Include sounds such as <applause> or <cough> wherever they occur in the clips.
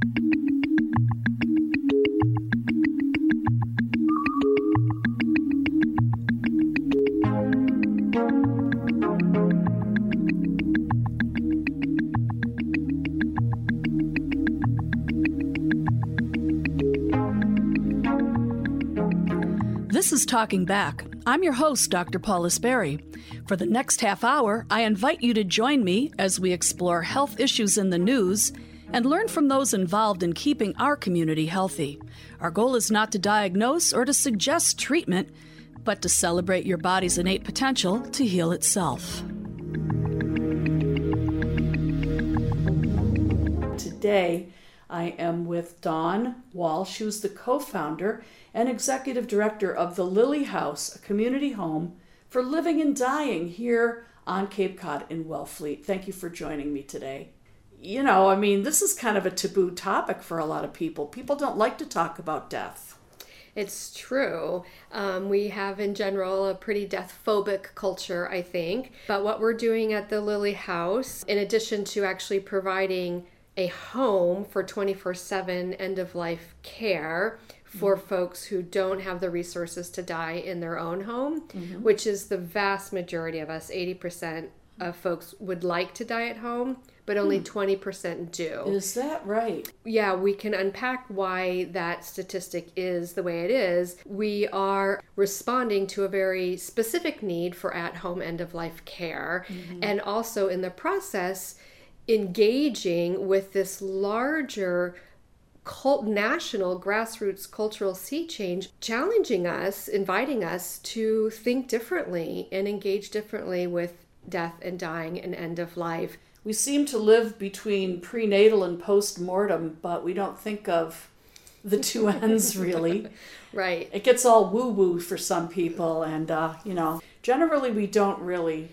This is Talking Back. I'm your host, Dr. Paula Sperry. For the next half hour, I invite you to join me as we explore health issues in the news and learn from those involved in keeping our community healthy. Our goal is not to diagnose or to suggest treatment, but to celebrate your body's innate potential to heal itself. Today, I am with Dawn Walsh, who's the co founder and executive director of the Lily House, a community home for living and dying here on Cape Cod in Wellfleet. Thank you for joining me today. You know, I mean, this is kind of a taboo topic for a lot of people. People don't like to talk about death. It's true. Um, we have, in general, a pretty death phobic culture, I think. But what we're doing at the Lily House, in addition to actually providing a home for 24 7 end of life care, for mm-hmm. folks who don't have the resources to die in their own home, mm-hmm. which is the vast majority of us. 80% of folks would like to die at home, but only hmm. 20% do. Is that right? Yeah, we can unpack why that statistic is the way it is. We are responding to a very specific need for at home end of life care, mm-hmm. and also in the process, engaging with this larger cult national grassroots cultural sea change challenging us inviting us to think differently and engage differently with death and dying and end of life we seem to live between prenatal and post-mortem but we don't think of the two <laughs> ends really right it gets all woo woo for some people and uh, you know generally we don't really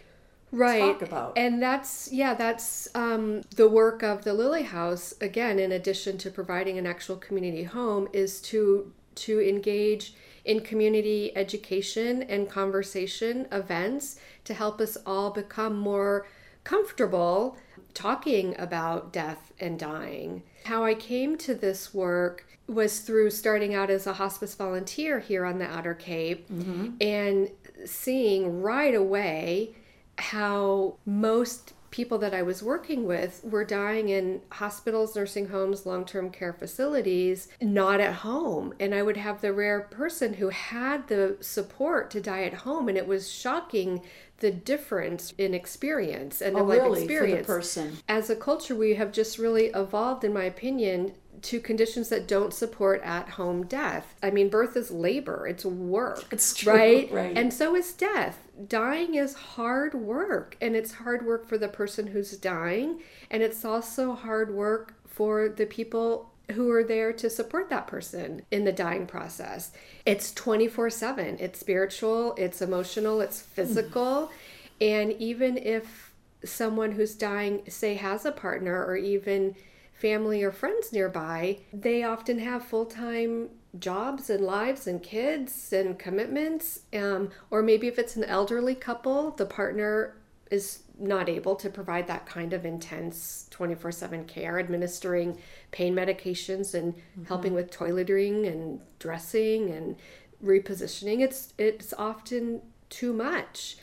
right talk about. And that's yeah, that's um, the work of the Lily House. Again, in addition to providing an actual community home, is to to engage in community education and conversation events to help us all become more comfortable talking about death and dying. How I came to this work was through starting out as a hospice volunteer here on the Outer Cape mm-hmm. and seeing right away how most people that I was working with were dying in hospitals, nursing homes, long term care facilities, not at home. And I would have the rare person who had the support to die at home. And it was shocking the difference in experience and oh, life really? experience. For the person. As a culture, we have just really evolved, in my opinion, to conditions that don't support at home death. I mean, birth is labor, it's work. <laughs> It's true. Right? right? And so is death. Dying is hard work, and it's hard work for the person who's dying, and it's also hard work for the people who are there to support that person in the dying process. It's 24 7. It's spiritual, it's emotional, it's hmm. physical. and even if someone who's dying, say, has a partner or even family or friends nearby, they often have full time jobs and lives and kids and commitments. Um, or maybe if it's an elderly couple, the partner is not able to provide that kind of intense 24 7 care, administering pain medications and mm-hmm. helping with toileting and dressing and repositioning. It's, it's often too much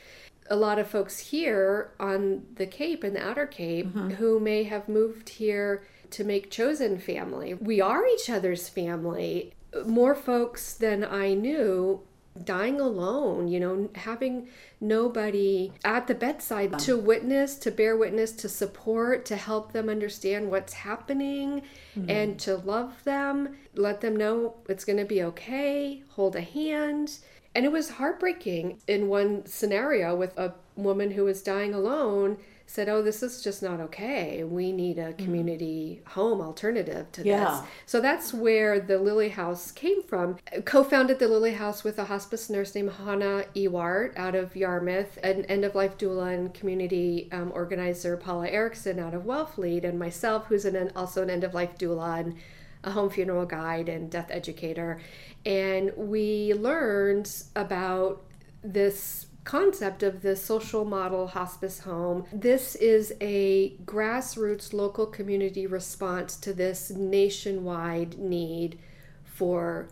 a lot of folks here on the Cape and the Outer Cape mm-hmm. who may have moved here to make chosen family. We are each other's family. More folks than I knew dying alone, you know, having nobody at the bedside to witness, to bear witness, to support, to help them understand what's happening mm-hmm. and to love them, let them know it's going to be okay, hold a hand. And it was heartbreaking in one scenario with a woman who was dying alone said, "Oh, this is just not okay. We need a mm. community mm. home alternative to yeah. this." So that's where the Lily House came from. Co-founded the Lily House with a hospice nurse named Hannah Ewart out of Yarmouth, an end-of-life doula and community um, organizer Paula Erickson out of Wellfleet, and myself, who's an, also an end-of-life doula and a home funeral guide and death educator. And we learned about this concept of the social model hospice home. This is a grassroots local community response to this nationwide need for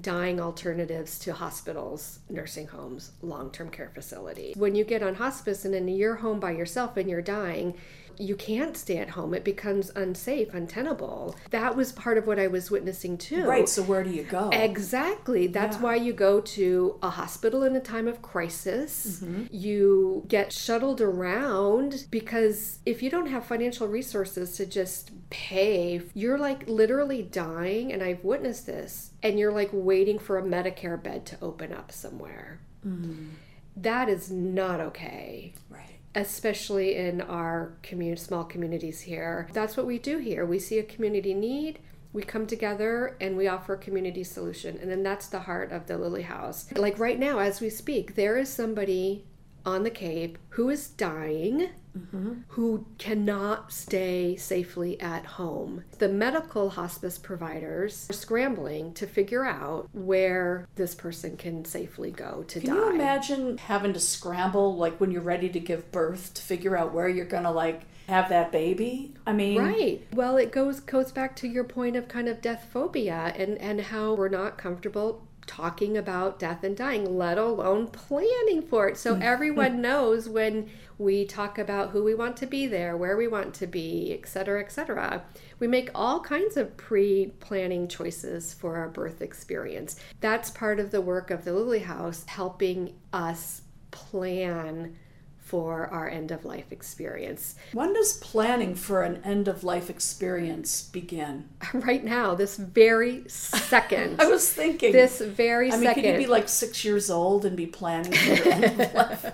dying alternatives to hospitals, nursing homes, long term care facilities. When you get on hospice and then you're home by yourself and you're dying, you can't stay at home. It becomes unsafe, untenable. That was part of what I was witnessing too. Right. So where do you go? Exactly. That's yeah. why you go to a hospital in a time of crisis. Mm-hmm. You get shuttled around because if you don't have financial resources to just pay, you're like literally dying. And I've witnessed this. And you're like waiting for a Medicare bed to open up somewhere. Mm-hmm. That is not okay. Right especially in our community, small communities here. That's what we do here. We see a community need, we come together and we offer a community solution. And then that's the heart of the Lily House. Like right now, as we speak, there is somebody on the Cape who is dying mm-hmm. who cannot stay safely at home. The medical hospice providers are scrambling to figure out where this person can safely go to can die. Can you imagine having to scramble like when you're ready to give birth to figure out where you're going to like have that baby. I mean, right. Well, it goes goes back to your point of kind of death phobia and and how we're not comfortable talking about death and dying, let alone planning for it. So mm. everyone <laughs> knows when we talk about who we want to be there, where we want to be, etc., etc. We make all kinds of pre planning choices for our birth experience. That's part of the work of the Lily House, helping us plan for our end of life experience. When does planning for an end of life experience begin? <laughs> Right now, this very second. <laughs> I was thinking. This very I mean, second. could you be like six years old and be planning for your end of <laughs> life?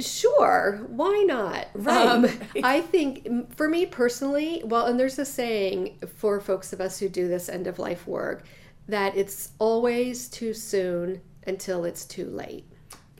Sure, why not? Right. Um, I think for me personally, well, and there's a saying for folks of us who do this end of life work that it's always too soon until it's too late.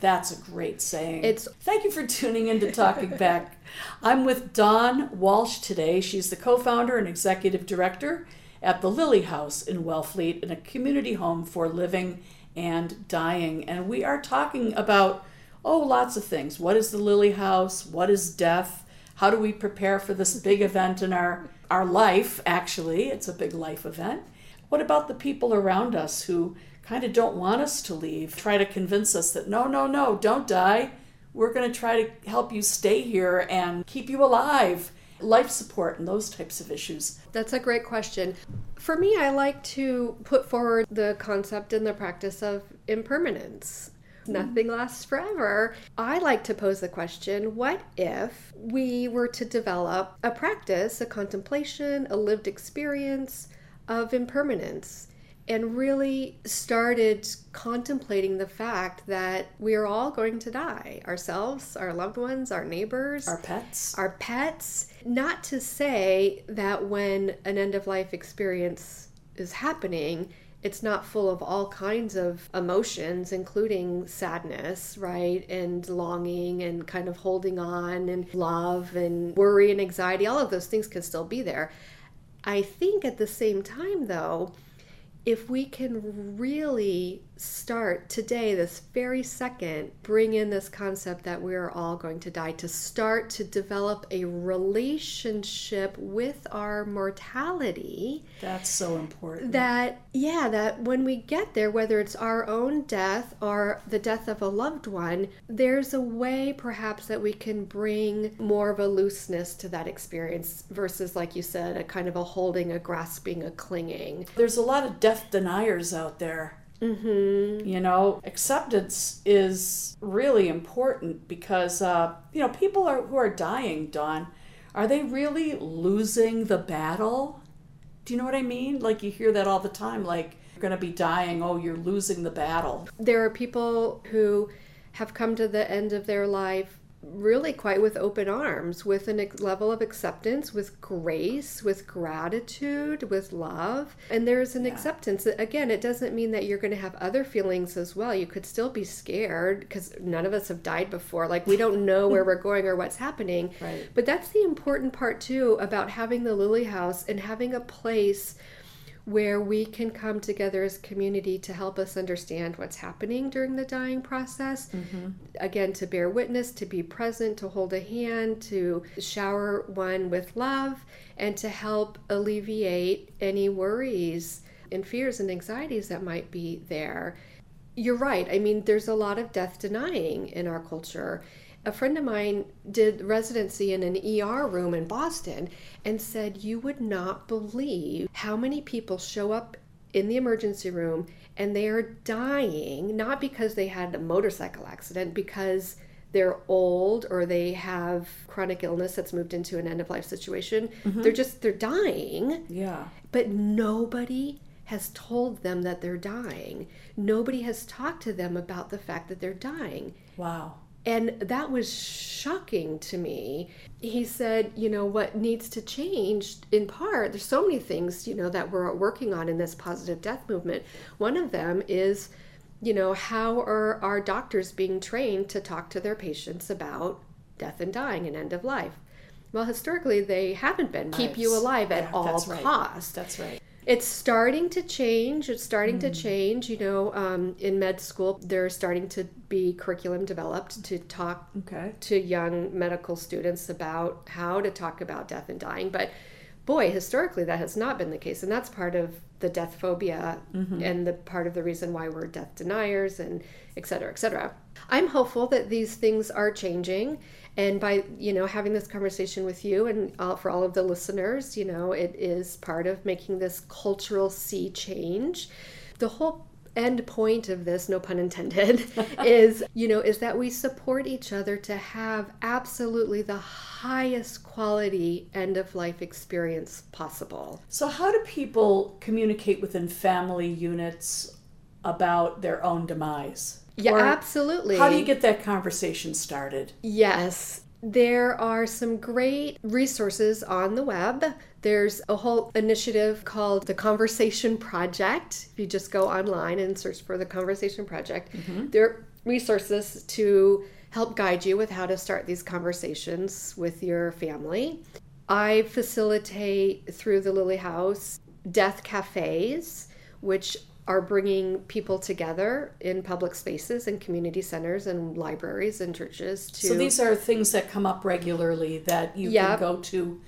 That's a great saying. It's Thank you for tuning in to Talking Back. I'm with Dawn Walsh today. She's the co-founder and executive director at the Lily House in Wellfleet, in a community home for living and dying. And we are talking about oh, lots of things. What is the Lily House? What is death? How do we prepare for this big <laughs> event in our our life? Actually, it's a big life event. What about the people around us who kind of don't want us to leave, try to convince us that no, no, no, don't die. We're going to try to help you stay here and keep you alive. Life support and those types of issues. That's a great question. For me, I like to put forward the concept and the practice of impermanence. Nothing lasts forever. I like to pose the question what if we were to develop a practice, a contemplation, a lived experience of impermanence? and really started contemplating the fact that we are all going to die ourselves, our loved ones, our neighbors, our pets. Our pets. Not to say that when an end of life experience is happening, it's not full of all kinds of emotions, including sadness, right? And longing and kind of holding on and love and worry and anxiety. All of those things can still be there. I think at the same time, though, if we can really start today, this very second, bring in this concept that we are all going to die, to start to develop a relationship with our mortality. That's so important. That, yeah, that when we get there, whether it's our own death or the death of a loved one, there's a way perhaps that we can bring more of a looseness to that experience versus, like you said, a kind of a holding, a grasping, a clinging. There's a lot of death deniers out there. Mm-hmm. You know, acceptance is really important because, uh, you know, people are, who are dying, Dawn, are they really losing the battle? Do you know what I mean? Like you hear that all the time, like, you're going to be dying, oh, you're losing the battle. There are people who have come to the end of their life really quite with open arms, with a level of acceptance, with grace, with gratitude, with love. And there's an yeah. acceptance. Again, it doesn't mean that you're going to have other feelings as well. You could still be scared because none of us have died before. Like, we don't know where we're going or what's happening. <laughs> Right. But that's the important part, too, about having the Lily House and having a place where we can come together as community to help us understand what's happening during the dying process. Mm-hmm. Again, to bear witness, to be present, to hold a hand, to shower one with love, and to help alleviate any worries and fears and anxieties that might be there. You're right. I mean, there's a lot of death denying in our culture a friend of mine did residency in an ER room in Boston and said, You would not believe how many people show up in the emergency room and they are dying, not because they had a motorcycle accident, because they're old or they have chronic illness that's moved into an end of life situation. Mm-hmm. They're just, they're dying. Yeah. But nobody has told them that they're dying. Nobody has talked to them about the fact that they're dying. Wow. And that was shocking to me. He said, you know, what needs to change in part, there's so many things, you know, that we're working on in this positive death movement. One of them is, you know, how are our doctors being trained to talk to their patients about death and dying and end of life? Well, historically, they haven't been. Keep you alive at yeah, all that's right. costs. That's right it's starting to change. It's starting mm. to change. You know, um, in med school, there's starting to be curriculum developed to talk okay. to young medical students about how to talk about death and dying. But boy, historically, that has not been the case, and that's part of the death phobia mm-hmm. and the part of the reason why we're death deniers and et cetera, et cetera. I'm hopeful that these things are changing and by you know having this conversation with you and all, for all of the listeners you know it is part of making this cultural sea change. The whole end point of this no pun intended <laughs> is you know is that we support each other to have absolutely the highest quality end of life experience possible. So how do people communicate within family units about their own demise yeah, or absolutely. How do you get that conversation started? Yes. There are some great resources on the web. There's a whole initiative called the Conversation Project. If you just go online and search for the Conversation Project, mm-hmm. there are resources to help guide you with how to start these conversations with your family. I facilitate through the Lily House death cafes, which are bringing people together in public spaces and community centers and libraries and churches to so these are things that come up regularly that you yep. can go to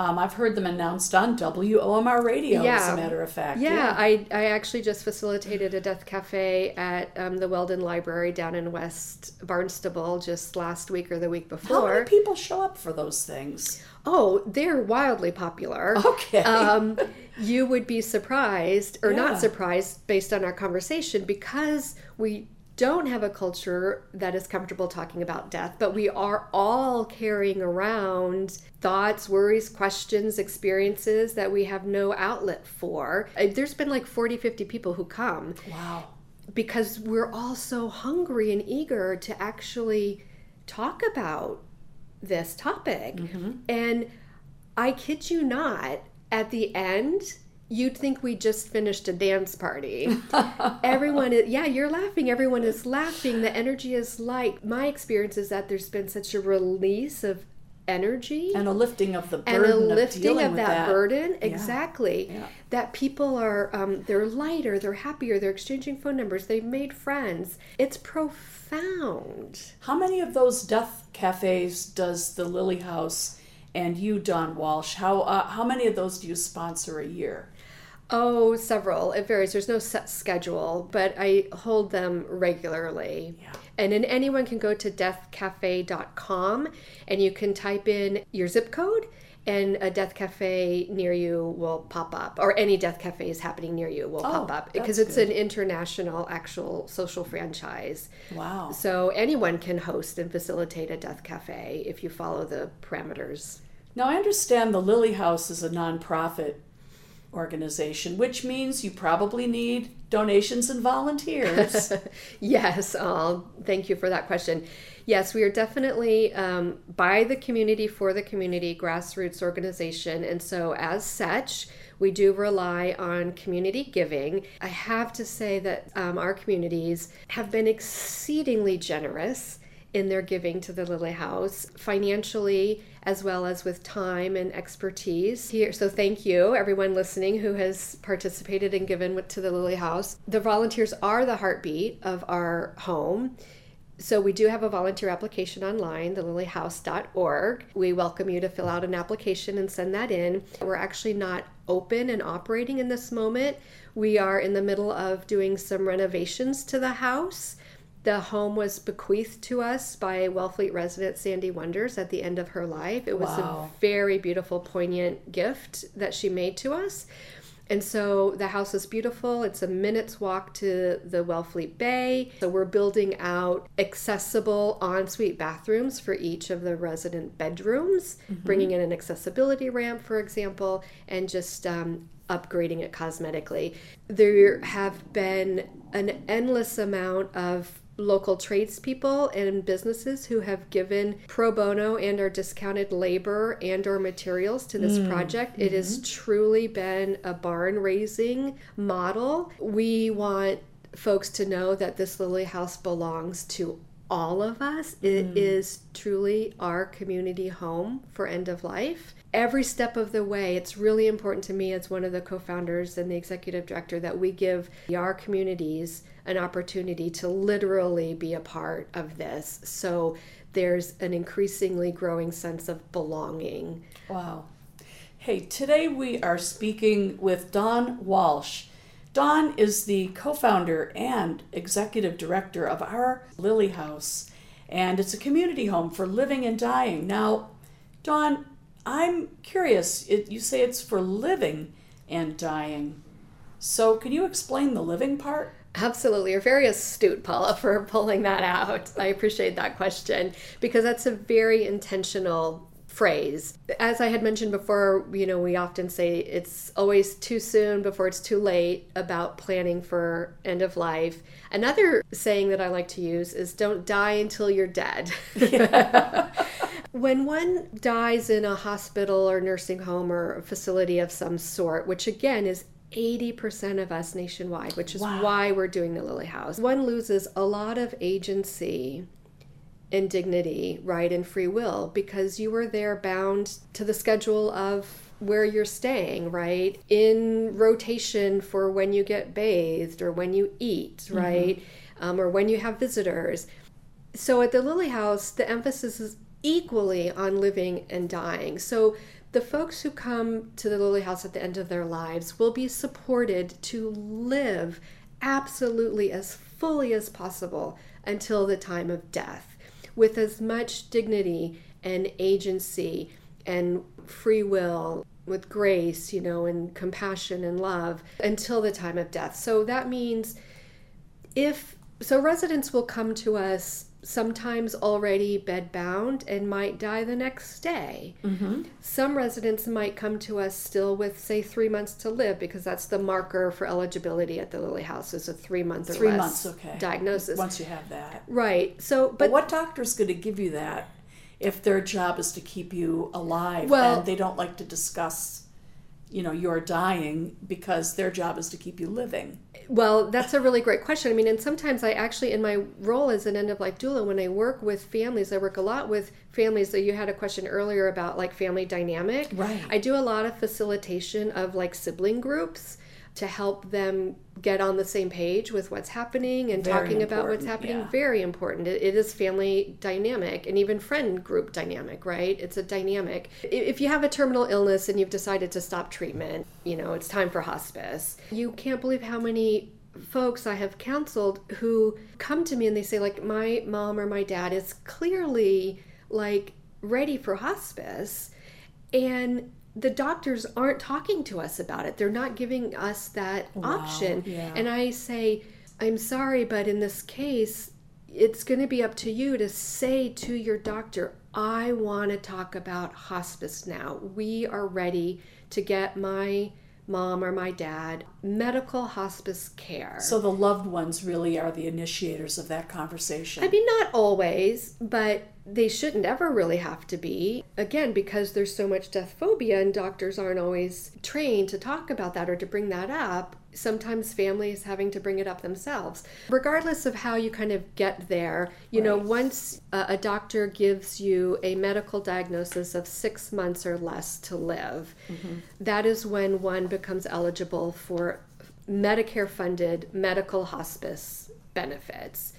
um, I've heard them announced on WOMR radio, yeah. as a matter of fact. Yeah, yeah, I, I actually just facilitated a death cafe at um, the Whelden Library down in West Barnstable just last week or the week before. How many people show up for those things? Oh, they're wildly popular. Okay. Um, you would be surprised or yeah. not surprised based on our conversation because we don't have a culture that is comfortable talking about death, but we are all carrying around thoughts, worries, questions, experiences that we have no outlet for. Uh, there's been like 40, 50 people who come. Wow. Because we're all so hungry and eager to actually talk about this topic. Mm-hmm. And I kid you not, at the end, you'd think we just finished a dance party. <laughs> Everyone is, yeah, you're laughing. Everyone is laughing. The energy is light. My experience is that there's been such a release of energy and a lifting of the burden and a lifting of, of that, that, burden yeah. exactly yeah. that people are um, they're lighter they're happier they're exchanging phone numbers they've made friends it's profound how many of those death cafes does the lily house and you dawn walsh how uh, how many of those do you sponsor a year Oh, several. It varies. There's no set schedule, but I hold them regularly. Yeah. And then anyone can go to deathcafe.com and you can type in your zip code and a death cafe near you will pop up or any death cafes happening near you will oh, pop up because it's good. an international actual social franchise wow so anyone can host and facilitate a death cafe if you follow the parameters now i understand the lily house is a nonprofit organization, which means you probably need donations and volunteers. <laughs> yes, uh, thank you for that question. Yes, we are definitely um, by the community for the community grassroots organization. And so, as such, we do rely on community giving. I have to say that um, our communities have been exceedingly generous in their giving to the Lily House, financially as well as with time and expertise. Here, so thank you everyone listening who has participated and given to the Lily House. The volunteers are the heartbeat of our home. So we do have a volunteer application online, thelilyhouse.org. We welcome you to fill out an application and send that in. We're actually not open and operating in this moment. We are in the middle of doing some renovations to the house. The home was bequeathed to us by Wellfleet resident Sandy Wonders at the end of her life. It was wow. a very beautiful, poignant gift that she made to us. And so the house is beautiful. It's a minute's walk to the Wellfleet Bay. So we're building out accessible ensuite bathrooms for each of the resident bedrooms, mm-hmm. bringing in an accessibility ramp, for example, and just um, upgrading it cosmetically. There have been an endless amount of local tradespeople and businesses who have given pro bono and or discounted labor and or materials to this mm. project. Mm-hmm. It has mm-hmm. truly been a barn raising model. We want folks to know that this Lily House belongs to all of us. It mm. is truly our community home for end of life. Every step of the way, it's really important to me as one of the co founders and the executive director that we give our communities an opportunity to literally be a part of this. So there's an increasingly growing sense of belonging. Wow. Hey, today we are speaking with Dawn Walsh. Dawn is the co founder and executive director of our Lily House, and it's a community home for living and dying. Now, Dawn, I'm curious, it, you say it's for living and dying. So, can you explain the living part? Absolutely. You're very astute, Paula, for pulling that out. I appreciate that question because that's a very intentional phrase. As I had mentioned before, you know, we often say it's always too soon before it's too late about planning for end of life. Another saying that I like to use is don't die until you're dead. Yeah. <laughs> when one dies in a hospital or nursing home or facility of some sort, which again is 80% of us nationwide, which is wow. why we're doing the Lily House. One loses a lot of agency and dignity, right, and free will because you were there bound to the schedule of where you're staying, right? In rotation for when you get bathed or when you eat, mm-hmm. right? Mm-hmm. Um, or when you have visitors. So at the Lily House, the emphasis is equally on living and dying. So the folks who come to the Lily House at the end of their lives will be supported to live absolutely as fully as possible until the time of death with as much dignity and agency and free will with grace, you know, and compassion and love until the time of death. So that means if so residents will come to us sometimes already bedbound and might die the next day. Mm-hmm. Some residents might come to us still with, say, three months to live because that's the marker for eligibility at the Lily House is a three month or three less months, okay. diagnosis. Once you have that, right? So, but, but what doctor's going to give you that if their job is to keep you alive well, and they don't like to discuss? You know you're dying because their job is to keep you living. Well that's a really great question. I mean and sometimes i actually in my role as an end of life doula when i work with families i work a lot with families so you had a question earlier about like family dynamic. Right. I do a lot of facilitation of like sibling groups to help them get on the same page with what's happening and very talking about what's happening. yeah. very important. It, it is family dynamic and even friend group dynamic right? It's a dynamic. If you have a terminal illness and you've decided to stop treatment you know it's time for hospice. You can't believe how many folks I have counseled who come to me and they say like my mom or my dad is clearly like ready for hospice. And the doctors aren't talking to us about it. They're not giving us that wow, option. Yeah. And I say, I'm sorry, but in this case, it's going to be up to you to say to your doctor, I want to talk about hospice now. We are ready to get my mom or my dad medical hospice care. So the loved ones really are the initiators of that conversation. I mean, not always, but they shouldn't ever really have to be. Again, because there's so much death phobia and doctors aren't always trained to talk about that or to bring that up. Sometimes families having to bring it up themselves. Regardless of how you kind of get there, you know, once a, a doctor gives you a medical diagnosis of six months or less to live, that is when one becomes eligible for Medicare funded medical hospice benefits.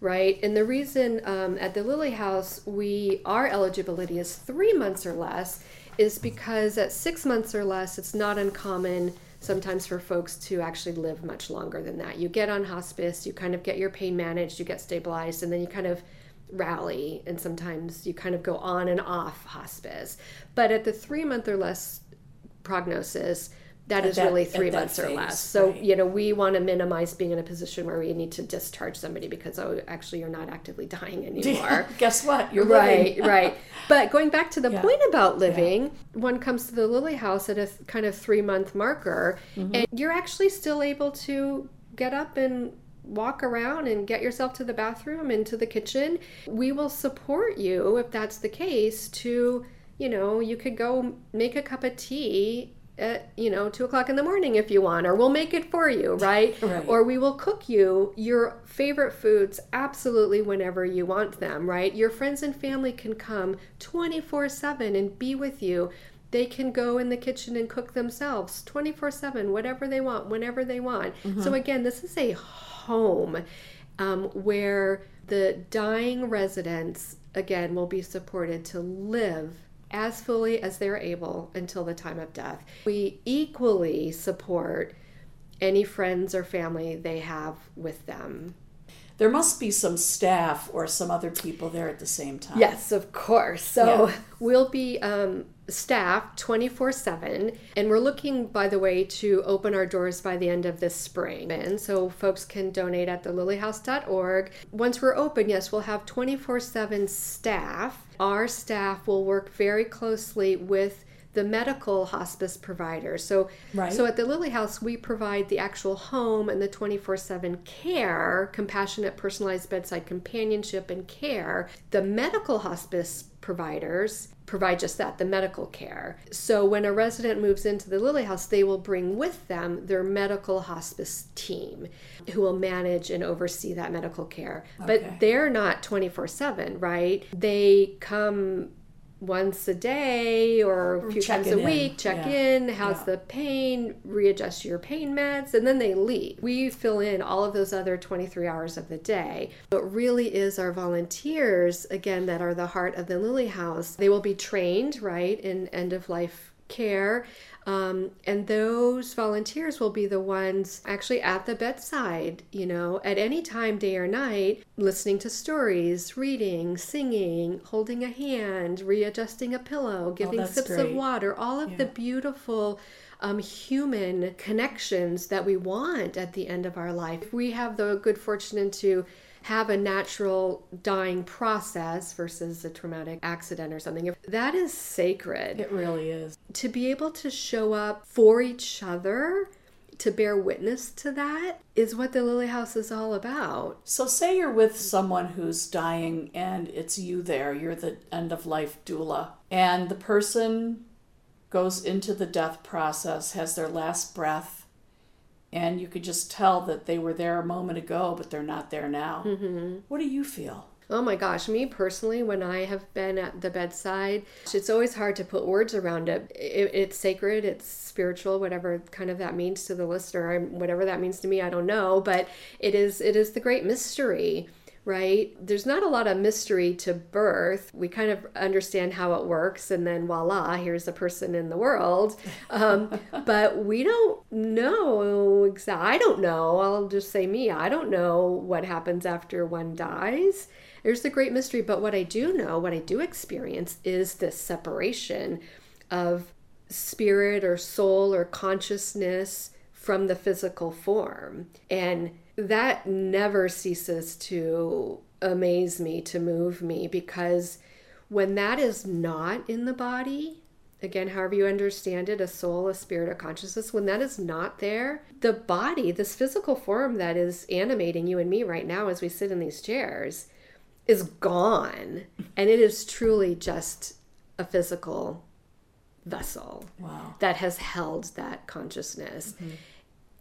Right, and the reason um, at the Lily House we our eligibility is three months or less is because at six months or less, it's not uncommon sometimes for folks to actually live much longer than that. You get on hospice, you kind of get your pain managed, you get stabilized, and then you kind of rally, and sometimes you kind of go on and off hospice. But at the three month or less prognosis, that At is that- really three months or less. So, right. you know, we want to minimize being in a position where we need to discharge somebody because, oh, actually, you're not actively dying <laughs> anymore. Guess what? You're Right, right. <laughs> But going back to the Yeah. point about living, one comes to the Lily House at a th- kind of three month marker, Mm-hmm. and you're actually still able to get up and walk around and get yourself to the bathroom and to the kitchen. We will support you if that's the case. To you know, you could go make a cup of tea. At, you know, two o'clock in the morning if you want, or we'll make it for you, <laughs> right? Right. Or we will cook you your favorite foods absolutely whenever you want them, right? Your friends and family can come 24 7 and be with you. They can go in the kitchen and cook themselves 24 7, whatever they want, whenever they want. So, again, this is a home um, where the dying residents, again, will be supported to live as fully as they're able until the time of death. We equally support any friends or family they have with them. There must be some staff or some other people there at the same time. Yes, of course. So Yeah. we'll be um, staffed 24 7. And we're looking, by the way, to open our doors by the end of this spring. And so folks can donate at thelilyhouse.org. Once we're open, yes, we'll have 24 7 staff. Our staff will work very closely with the medical hospice providers. So, Right. so at the Lily House, we provide the actual home and the 24 7 care, compassionate, personalized bedside companionship and care. The medical hospice providers provide just that the medical care. So when a resident moves into the Lily House, they will bring with them their medical hospice team who will manage and oversee that medical care. Okay. But they're not 24 7, right? They come once a day or a few times a in. week, check Yeah. in, how's Yeah. the pain, readjust your pain meds, and then they leave. We fill in all of those other 23 hours of the day. It really is our volunteers, again, that are the heart of the Lily House. They will be trained, right, in end of life care. Um, and those volunteers will be the ones actually at the bedside, you know, at any time, day or night, listening to stories, reading, singing, holding a hand, readjusting a pillow, giving that's sips of water, all of the beautiful um, human connections that we want at the end of our life. We have the good fortune to have a natural dying process versus a traumatic accident or something. That is sacred It really is. to be able to show up for each other to bear witness to that is what the lily house is all about So, say you're with someone who's dying and it's you there, you're the end of life doula, and the person goes into the death process, has their last breath, and you could just tell that they were there a moment ago, but they're not there now. Mm-hmm. What do you feel? oh my gosh me personally when i have been at the bedside it's always hard to put words around it, it it's sacred it's spiritual whatever kind of that means to the listener whatever that means to me i don't know but it is it is the great mystery right? There's not a lot of mystery to birth. We kind of understand how it works, and then voila, here's a person in the world. Um, <laughs> but we don't know exactly. I don't know. I'll just say me. I don't know what happens after one dies. There's the great mystery. But what I do know, what I do experience, is this separation of spirit or soul or consciousness from the physical form. And that never ceases to amaze me, to move me, because when that is not in the body, again, however you understand it, a soul, a spirit, a consciousness, when that is not there, the body, this physical form that is animating you and me right now as we sit in these chairs, is gone. <laughs> And it is truly just a physical vessel Wow. that has held that consciousness. Mm-hmm.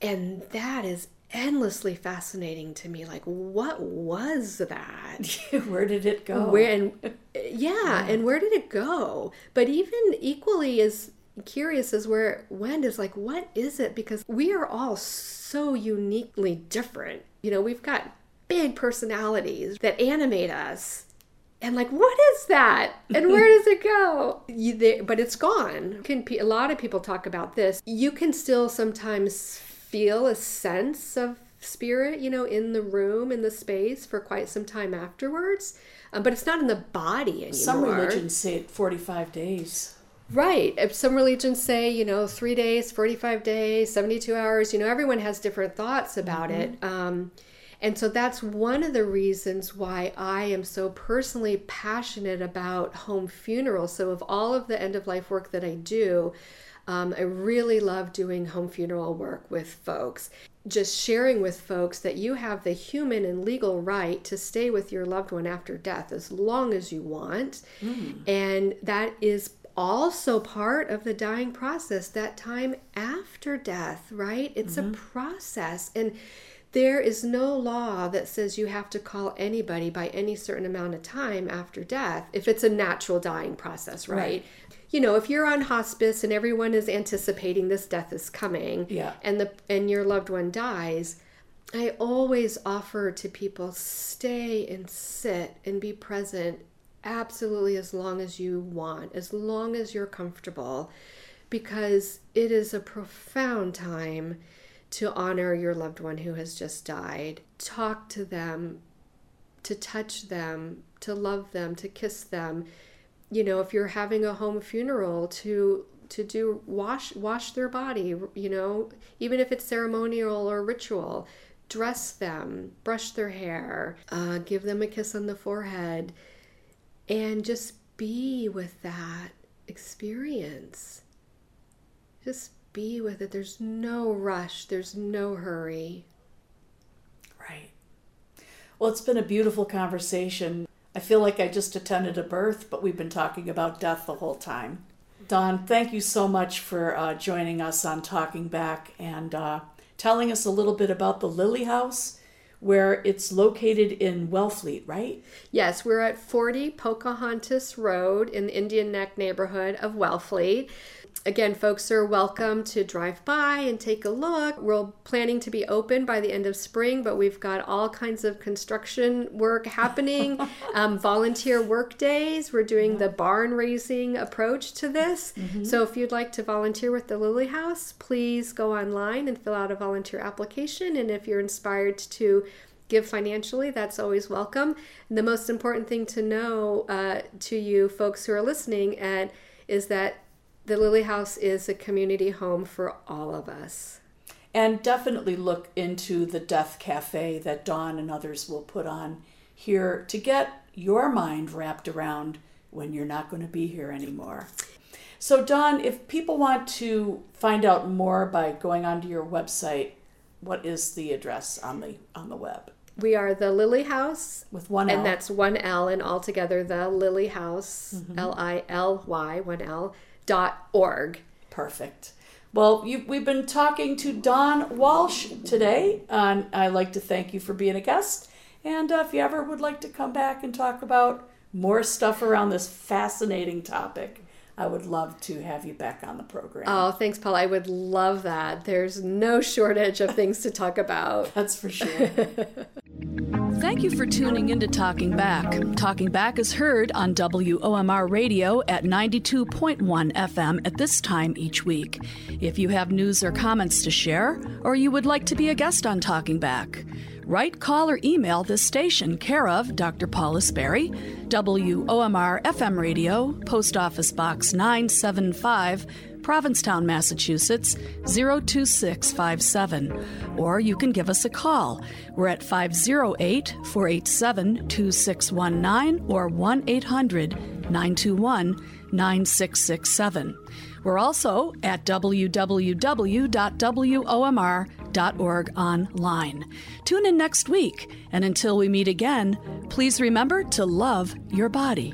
And that is endlessly fascinating to me. Like, what was that? <laughs> <laughs> where did it go? Where and <laughs> yeah, and where did it go? But even equally as curious as where it went is like, what is it? Because we are all so uniquely different. You know, we've got big personalities that animate us. And like, what is that? And where does it go? You, they, but it's gone. Can a lot of people talk about this? You can still sometimes feel a sense of spirit, you know, in the room, in the space for quite some time afterwards. Um, but it's not in the body anymore. Some religions say 45 days. Right. Some religions say, you know, three days, 45 days, 72 hours. You know, everyone has different thoughts about mm-hmm. it. Um, and so that's one of the reasons why I am so personally passionate about home funerals. So, of all of the end of life work that I do, um, I really love doing home funeral work with folks. Just sharing with folks that you have the human and legal right to stay with your loved one after death as long as you want. Mm. And that is also part of the dying process, that time after death, right? It's mm-hmm. a process. And there is no law that says you have to call anybody by any certain amount of time after death if it's a natural dying process, right? right. You know, if you're on hospice and everyone is anticipating this death is coming yeah. and the and your loved one dies, I always offer to people stay and sit and be present absolutely as long as you want, as long as you're comfortable because it is a profound time to honor your loved one who has just died. Talk to them, to touch them, to love them, to kiss them. You know, if you're having a home funeral, to to do wash wash their body, you know, even if it's ceremonial or ritual, dress them, brush their hair, uh, give them a kiss on the forehead, and just be with that experience. Just be with it. There's no rush, there's no hurry. Right. Well, it's been a beautiful conversation. I feel like I just attended a birth, but we've been talking about death the whole time. Dawn, thank you so much for uh, joining us on Talking Back and uh, telling us a little bit about the Lily House, where it's located in Wellfleet, right? Yes, we're at 40 Pocahontas Road in the Indian Neck neighborhood of Wellfleet. Again, folks are welcome to drive by and take a look. We're planning to be open by the end of spring, but we've got all kinds of construction work happening, <laughs> um, volunteer work days. We're doing the barn raising approach to this. Mm-hmm. So if you'd like to volunteer with the Lily House, please go online and fill out a volunteer application. And if you're inspired to give financially, that's always welcome. And the most important thing to know uh, to you folks who are listening at is that the Lily House is a community home for all of us. And definitely look into the Death Cafe that Dawn and others will put on here to get your mind wrapped around when you're not going to be here anymore. So, Dawn, if people want to find out more by going onto your website, what is the address on the on the web? We are the Lily House with one L, and that's one L, and altogether the Lily House, mm-hmm. L I L Y, one L org. Perfect. Well, you, we've been talking to Dawn Walsh today, and I'd like to thank you for being a guest. And uh, if you ever would like to come back and talk about more stuff around this fascinating topic, I would love to have you back on the program. Oh, thanks, Paul. I would love that. There's no shortage of things to talk about. <laughs> That's for sure. <laughs> Thank you for tuning in to Talking Back. Talking Back is heard on WOMR radio at 92.1 FM at this time each week. If you have news or comments to share, or you would like to be a guest on Talking Back, write, call, or email this station, care of Dr. Paula Sperry, WOMR FM radio, Post Office Box 975. Provincetown, Massachusetts 02657. Or you can give us a call. We're at 508 487 2619 or 1 800 921 9667. We're also at www.womr.org online. Tune in next week, and until we meet again, please remember to love your body.